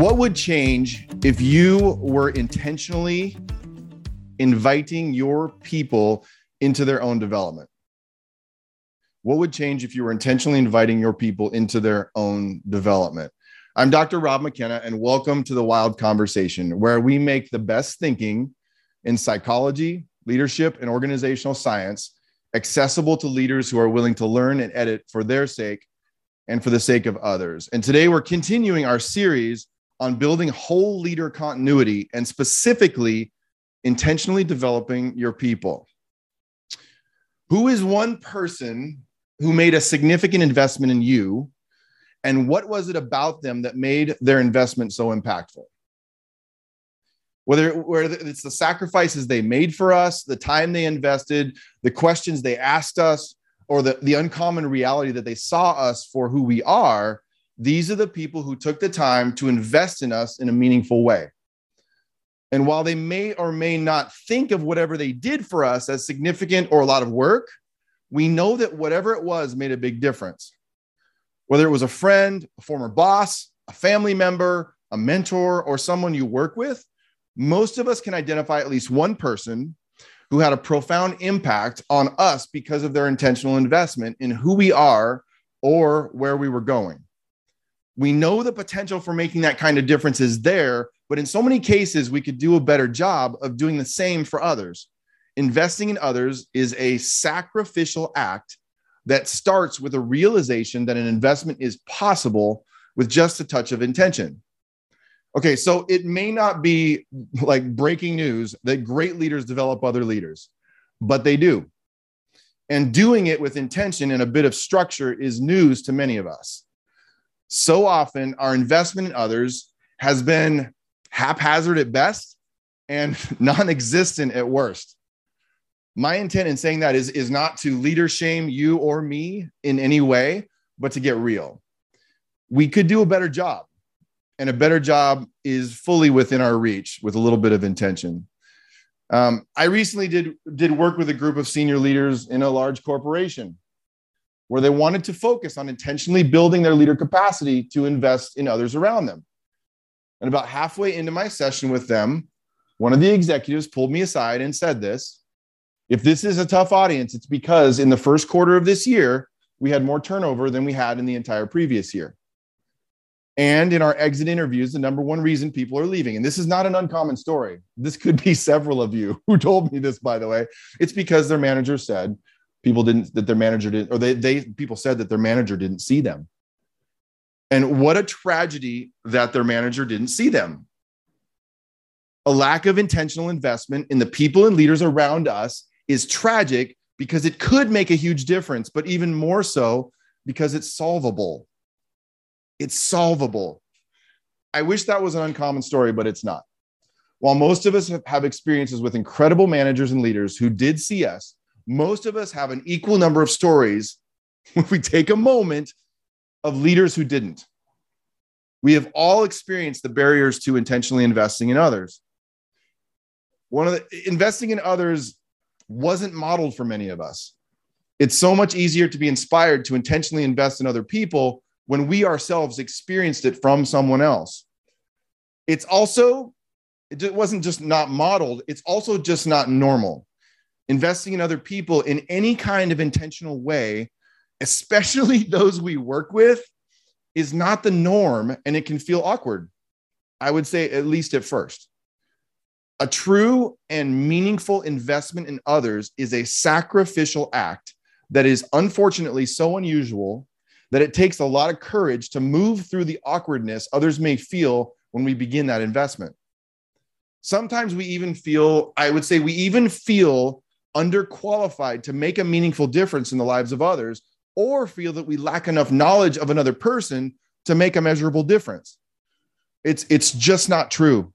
What would change if you were intentionally inviting your people into their own development? What would change if you were intentionally inviting your people into their own development? I'm Dr. Rob McKenna, and welcome to the Wild Conversation, where we make the best thinking in psychology, leadership, and organizational science accessible to leaders who are willing to learn and edit for their sake and for the sake of others. And today we're continuing our series on building whole leader continuity and specifically intentionally developing your people. Who is one person who made a significant investment in you? And what was it about them that made their investment so impactful? Whether, whether it's the sacrifices they made for us, the time they invested, the questions they asked us, or the, the uncommon reality that they saw us for who we are, these are the people who took the time to invest in us in a meaningful way. And while they may or may not think of whatever they did for us as significant or a lot of work, we know that whatever it was made a big difference. Whether it was a friend, a former boss, a family member, a mentor, or someone you work with, most of us can identify at least one person who had a profound impact on us because of their intentional investment in who we are or where we were going we know the potential for making that kind of difference is there, but in so many cases, we could do a better job of doing the same for others. Investing in others is a sacrificial act that starts with a realization that an investment is possible with just a touch of intention. Okay, so it may not be like breaking news that great leaders develop other leaders, but they do. And doing it with intention and a bit of structure is news to many of us so often our investment in others has been haphazard at best and non-existent at worst. My intent in saying that is is not to leader shame you or me in any way but to get real. We could do a better job and a better job is fully within our reach with a little bit of intention. Um, i recently did did work with a group of senior leaders in a large corporation where they wanted to focus on intentionally building their leader capacity to invest in others around them. And about halfway into my session with them, one of the executives pulled me aside and said this If this is a tough audience, it's because in the first quarter of this year, we had more turnover than we had in the entire previous year. And in our exit interviews, the number one reason people are leaving, and this is not an uncommon story. This could be several of you who told me this, by the way. It's because their manager said, people didn't that their manager didn't or they they people said that their manager didn't see them. And what a tragedy that their manager didn't see them. A lack of intentional investment in the people and leaders around us is tragic because it could make a huge difference but even more so because it's solvable. It's solvable. I wish that was an uncommon story but it's not. While most of us have experiences with incredible managers and leaders who did see us most of us have an equal number of stories when we take a moment of leaders who didn't. We have all experienced the barriers to intentionally investing in others. One of the investing in others wasn't modeled for many of us. It's so much easier to be inspired to intentionally invest in other people when we ourselves experienced it from someone else. It's also, it wasn't just not modeled, it's also just not normal investing in other people in any kind of intentional way, especially those we work with, is not the norm and it can feel awkward. I would say, at least at first. A true and meaningful investment in others is a sacrificial act that is unfortunately so unusual that it takes a lot of courage to move through the awkwardness others may feel when we begin that investment. Sometimes we even feel, I would say, we even feel underqualified to make a meaningful difference in the lives of others or feel that we lack enough knowledge of another person to make a measurable difference. It's, it's just not true.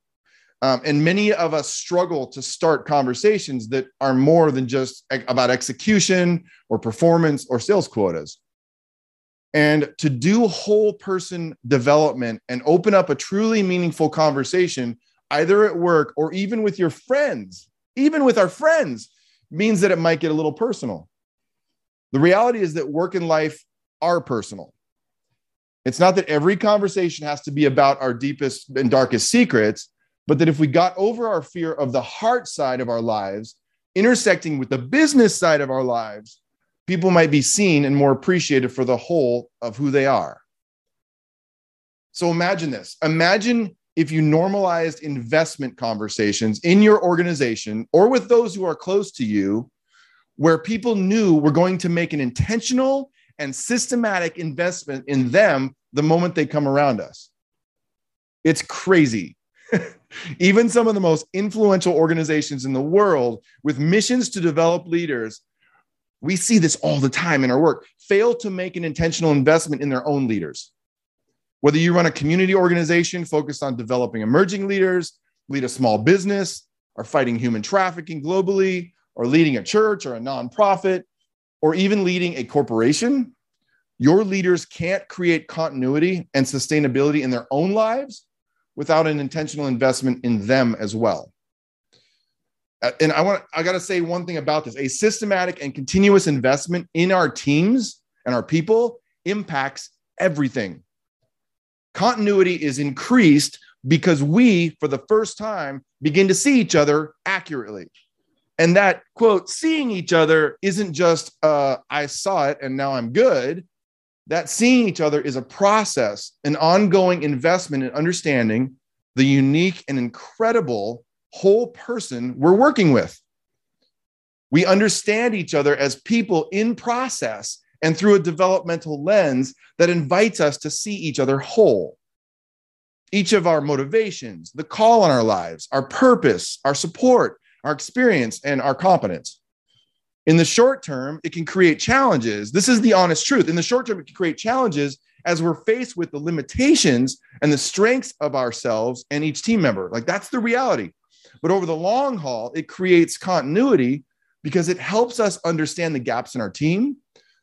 Um, and many of us struggle to start conversations that are more than just about execution or performance or sales quotas. And to do whole person development and open up a truly meaningful conversation, either at work or even with your friends, even with our friends, means that it might get a little personal. The reality is that work and life are personal. It's not that every conversation has to be about our deepest and darkest secrets, but that if we got over our fear of the heart side of our lives, intersecting with the business side of our lives, people might be seen and more appreciated for the whole of who they are. So imagine this. Imagine if you normalized investment conversations in your organization or with those who are close to you, where people knew we're going to make an intentional and systematic investment in them the moment they come around us. It's crazy. Even some of the most influential organizations in the world with missions to develop leaders, we see this all the time in our work, fail to make an intentional investment in their own leaders. Whether you run a community organization focused on developing emerging leaders, lead a small business, are fighting human trafficking globally, or leading a church or a nonprofit, or even leading a corporation, your leaders can't create continuity and sustainability in their own lives without an intentional investment in them as well. Uh, and I want I got to say one thing about this. A systematic and continuous investment in our teams and our people impacts everything. Continuity is increased because we for the first time begin to see each other accurately. And that quote, seeing each other isn't just, uh, I saw it and now I'm good. That seeing each other is a process, an ongoing investment in understanding the unique and incredible whole person we're working with. We understand each other as people in process and through a developmental lens that invites us to see each other whole. Each of our motivations, the call on our lives, our purpose, our support, our experience, and our competence. In the short term, it can create challenges. This is the honest truth. In the short term, it can create challenges as we're faced with the limitations and the strengths of ourselves and each team member. Like that's the reality. But over the long haul, it creates continuity because it helps us understand the gaps in our team,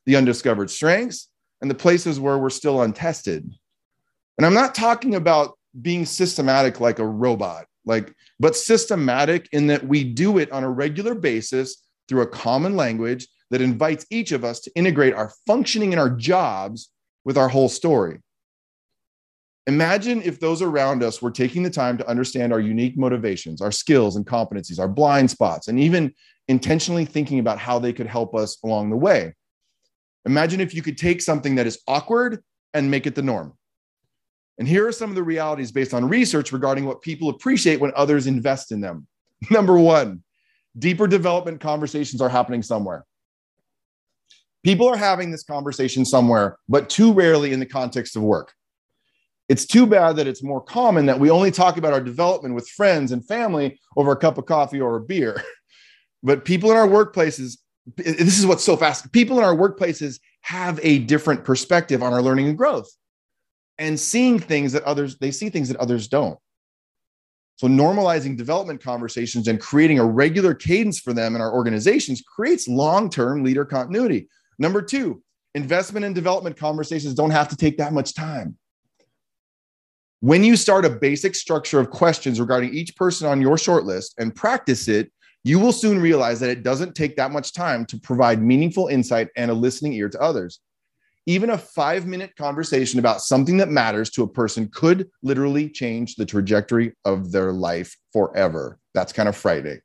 the undiscovered strengths, and the places where we're still untested. And I'm not talking about being systematic like a robot like but systematic in that we do it on a regular basis through a common language that invites each of us to integrate our functioning and our jobs with our whole story imagine if those around us were taking the time to understand our unique motivations our skills and competencies our blind spots and even intentionally thinking about how they could help us along the way imagine if you could take something that is awkward and make it the norm and here are some of the realities based on research regarding what people appreciate when others invest in them. Number one, deeper development conversations are happening somewhere. People are having this conversation somewhere, but too rarely in the context of work. It's too bad that it's more common that we only talk about our development with friends and family over a cup of coffee or a beer. But people in our workplaces, this is what's so fast. People in our workplaces have a different perspective on our learning and growth and seeing things that others they see things that others don't. So normalizing development conversations and creating a regular cadence for them in our organizations creates long-term leader continuity. Number two investment and development conversations don't have to take that much time. When you start a basic structure of questions regarding each person on your shortlist and practice it you will soon realize that it doesn't take that much time to provide meaningful insight and a listening ear to others even a five minute conversation about something that matters to a person could literally change the trajectory of their life forever. That's kind of frightening.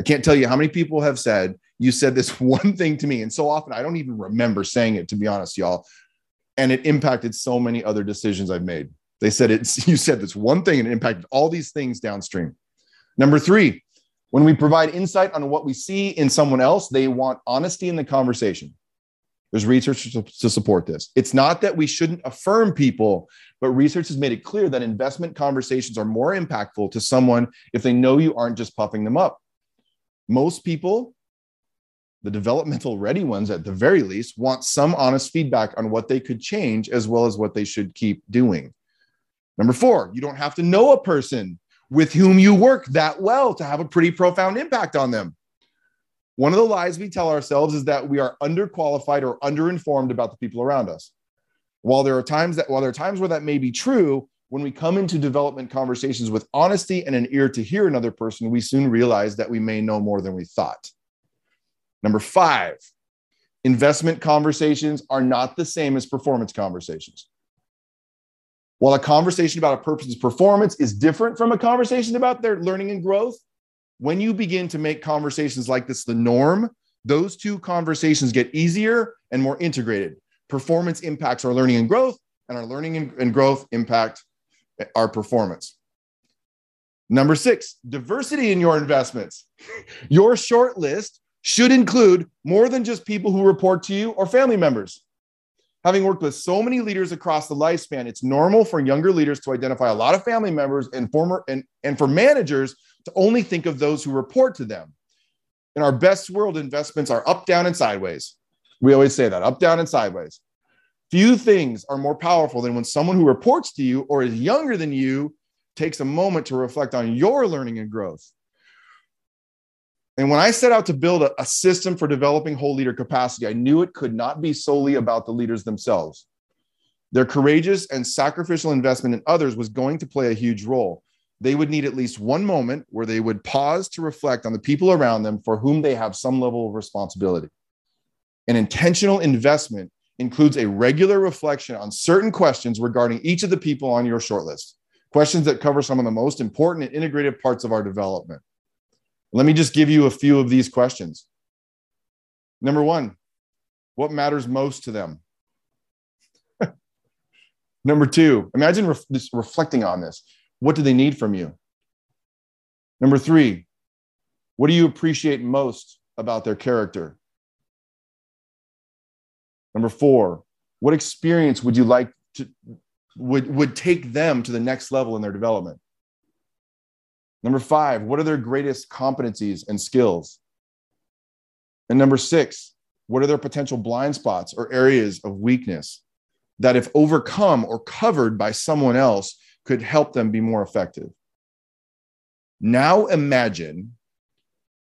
I can't tell you how many people have said, You said this one thing to me. And so often I don't even remember saying it, to be honest, y'all. And it impacted so many other decisions I've made. They said it's, you said this one thing and it impacted all these things downstream. Number three, when we provide insight on what we see in someone else, they want honesty in the conversation. There's research to, support this. It's not that we shouldn't affirm people, but research has made it clear that investment conversations are more impactful to someone if they know you aren't just puffing them up. Most people, the developmental ready ones at the very least, want some honest feedback on what they could change as well as what they should keep doing. Number four, you don't have to know a person with whom you work that well to have a pretty profound impact on them. One of the lies we tell ourselves is that we are underqualified or underinformed about the people around us. While there are times that while there are times where that may be true, when we come into development conversations with honesty and an ear to hear another person, we soon realize that we may know more than we thought. Number five, investment conversations are not the same as performance conversations. While a conversation about a person's performance is different from a conversation about their learning and growth, when you begin to make conversations like this the norm, those two conversations get easier and more integrated. Performance impacts our learning and growth, and our learning and growth impact our performance. Number six, diversity in your investments. Your short list should include more than just people who report to you or family members. Having worked with so many leaders across the lifespan, it's normal for younger leaders to identify a lot of family members and former and, and for managers to only think of those who report to them. In our best world, investments are up, down, and sideways. We always say that up, down, and sideways. Few things are more powerful than when someone who reports to you or is younger than you takes a moment to reflect on your learning and growth. And when I set out to build a, a, system for developing whole leader capacity, I knew it could not be solely about the leaders themselves. Their courageous and sacrificial investment in others was going to play a huge role. They would need at least one moment where they would pause to reflect on the people around them for whom they have some level of responsibility. An intentional investment includes a regular reflection on certain questions regarding each of the people on your shortlist questions that cover some of the most important and integrated parts of our development. Let me just give you a few of these questions. Number one, what matters most to them? Number two, imagine ref- reflecting on this. What do they need from you? Number three, what do you appreciate most about their character? Number four, what experience would you like to would would take them to the next level in their development? Number five, what are their greatest competencies and skills? And number six, what are their potential blind spots or areas of weakness that, if overcome or covered by someone else, could help them be more effective? Now imagine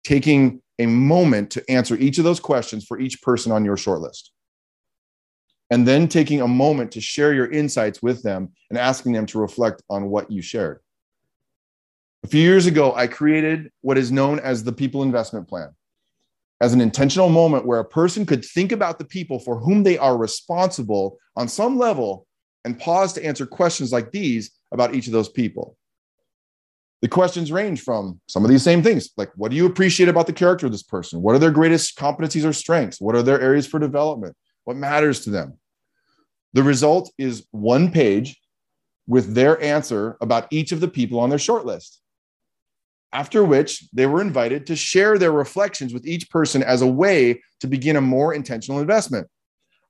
taking a moment to answer each of those questions for each person on your shortlist and then taking a moment to share your insights with them and asking them to reflect on what you shared. A few years ago, I created what is known as the People Investment Plan as an intentional moment where a person could think about the people for whom they are responsible on some level and pause to answer questions like these about each of those people. The questions range from some of these same things, like what do you appreciate about the character of this person? What are their greatest competencies or strengths? What are their areas for development? What matters to them? The result is one page with their answer about each of the people on their shortlist. After which they were invited to share their reflections with each person as a way to begin a more intentional investment.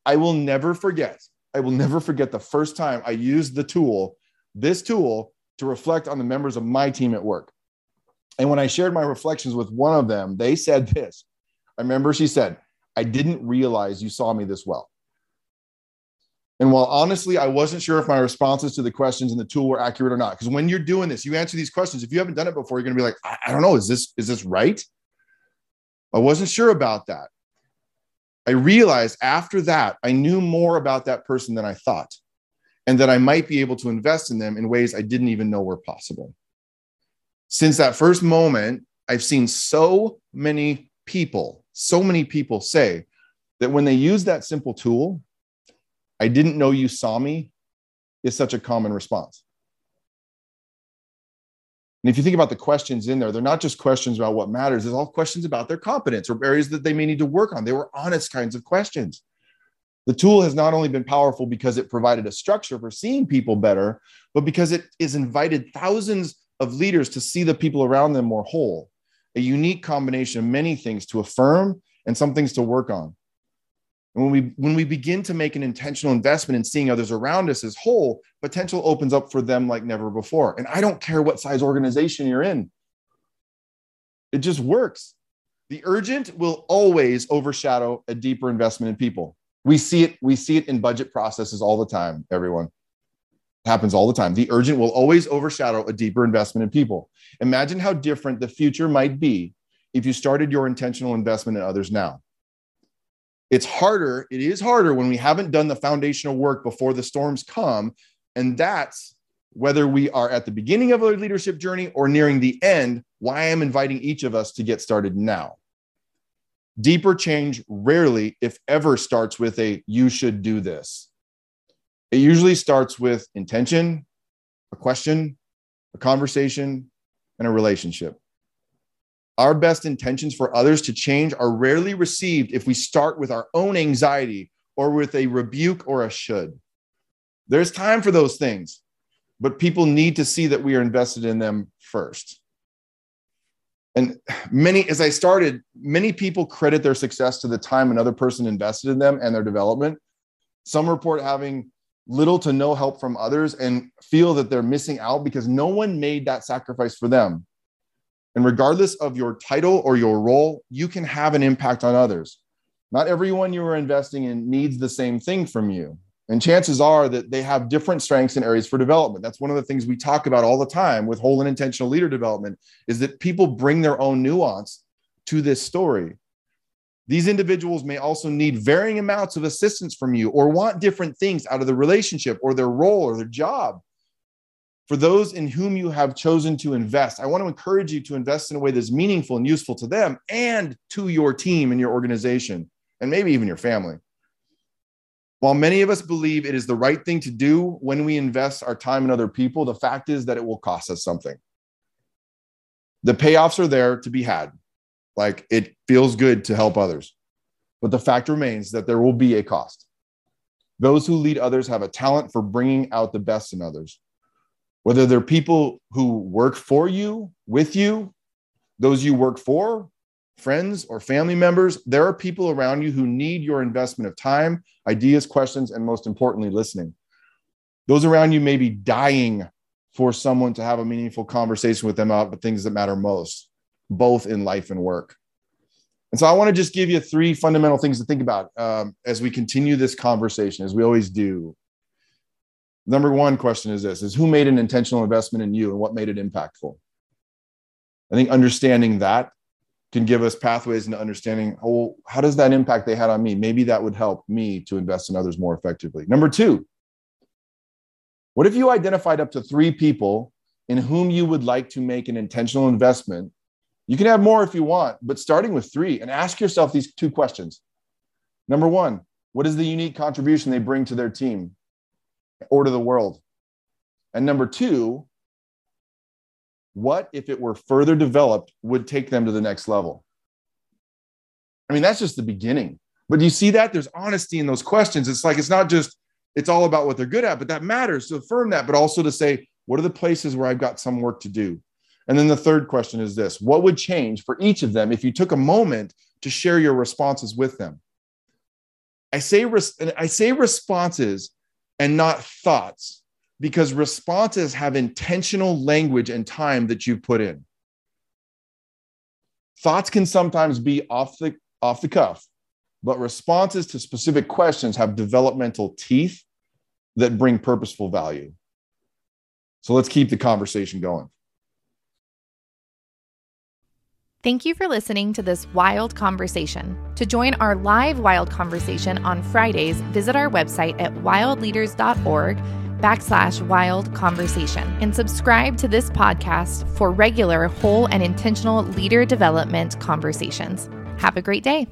I will never forget, I will never forget the first time I used the tool, this tool, to reflect on the members of my team at work. And when I shared my reflections with one of them, they said this. I remember she said, I didn't realize you saw me this well. And while honestly, I wasn't sure if my responses to the questions in the tool were accurate or not. Because when you're doing this, you answer these questions. If you haven't done it before, you're going to be like, I, I don't know, is this is this right? I wasn't sure about that. I realized after that, I knew more about that person than I thought, and that I might be able to invest in them in ways I didn't even know were possible. Since that first moment, I've seen so many people, so many people say that when they use that simple tool, I didn't know you saw me is such a common response. And if you think about the questions in there, they're not just questions about what matters, there's all questions about their competence or areas that they may need to work on. They were honest kinds of questions. The tool has not only been powerful because it provided a structure for seeing people better, but because it has invited thousands of leaders to see the people around them more whole, a unique combination of many things to affirm and some things to work on. And when we when we begin to make an intentional investment in seeing others around us as whole, potential opens up for them like never before. And I don't care what size organization you're in. It just works. The urgent will always overshadow a deeper investment in people. We see it we see it in budget processes all the time, everyone. Happens all the time. The urgent will always overshadow a deeper investment in people. Imagine how different the future might be if you started your intentional investment in others now it's harder. It is harder when we haven't done the foundational work before the storms come. And that's whether we are at the beginning of a leadership journey or nearing the end, why I'm inviting each of us to get started now. Deeper change rarely, if ever, starts with a you should do this. It usually starts with intention, a question, a conversation, and a relationship. Our best intentions for others to change are rarely received if we start with our own anxiety or with a rebuke or a should. There's time for those things, but people need to see that we are invested in them first. And many, as I started, many people credit their success to the time another person invested in them and their development. Some report having little to no help from others and feel that they're missing out because no one made that sacrifice for them. And regardless of your title or your role, you can have an impact on others. Not everyone you are investing in needs the same thing from you. And chances are that they have different strengths and areas for development. That's one of the things we talk about all the time with whole and intentional leader development is that people bring their own nuance to this story. These individuals may also need varying amounts of assistance from you or want different things out of the relationship or their role or their job. For those in whom you have chosen to invest, I want to encourage you to invest in a way that's meaningful and useful to them and to your team and your organization, and maybe even your family. While many of us believe it is the right thing to do when we invest our time in other people, the fact is that it will cost us something. The payoffs are there to be had. Like it feels good to help others. But the fact remains that there will be a cost. Those who lead others have a talent for bringing out the best in others. Whether they're people who work for you, with you, those you work for, friends or family members, there are people around you who need your investment of time, ideas, questions, and most importantly, listening. Those around you may be dying for someone to have a meaningful conversation with them about the things that matter most, both in life and work. And so I want to just give you three fundamental things to think about um, as we continue this conversation, as we always do. Number one question is this is who made an intentional investment in you and what made it impactful? I think understanding that can give us pathways into understanding oh how does that impact they had on me? Maybe that would help me to invest in others more effectively. Number two what if you identified up to three people in whom you would like to make an intentional investment? You can have more if you want but starting with three and ask yourself these two questions. Number one what is the unique contribution they bring to their team or to the world. And number two what if it were further developed would take them to the next level? I mean that's just the beginning. But you see that? There's honesty in those questions. It's like it's not just it's all about what they're good at but that matters to affirm that but also to say what are the places where i've got some work to do? And then the third question is this what would change for each of them if you took a moment to share your responses with them? I say res- i say responses and not thoughts because responses have intentional language and time that you put in. Thoughts can sometimes be off the off the cuff, but responses to specific questions have developmental teeth that bring purposeful value. So let's keep the conversation going. Thank you for listening to this wild conversation. To join our live wild conversation on Fridays, visit our website at wildleaders.org backslash wild conversation and subscribe to this podcast for regular whole and intentional leader development conversations. Have a great day.